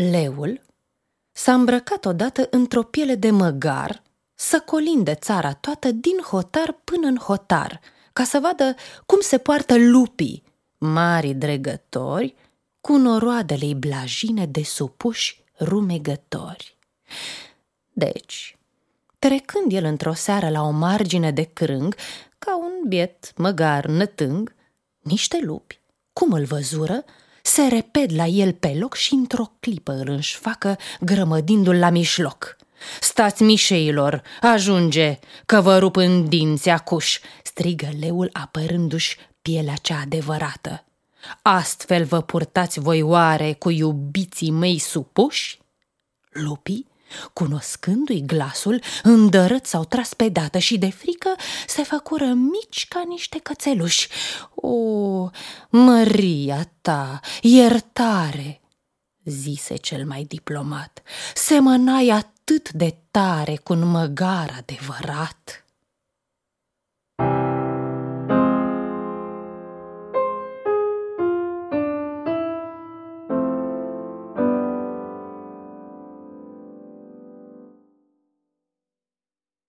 Leul s-a îmbrăcat odată într-o piele de măgar să colinde țara toată din hotar până în hotar, ca să vadă cum se poartă lupii, mari dregători, cu noroadele blajine de supuși rumegători. Deci, trecând el într-o seară la o margine de crâng, ca un biet măgar nătâng, niște lupi, cum îl văzură, se reped la el pe loc și într-o clipă îl înșfacă, grămădindu-l la mișloc. Stați, mișeilor, ajunge, că vă rup în dinți acuș, strigă leul apărându-și pielea cea adevărată. Astfel vă purtați voi oare cu iubiții mei supuși? Lupii Cunoscându-i glasul, îndărât s-au tras pe dată și de frică se făcură mici ca niște cățeluși. O, măria ta, iertare, zise cel mai diplomat, semănai atât de tare cu un măgar adevărat.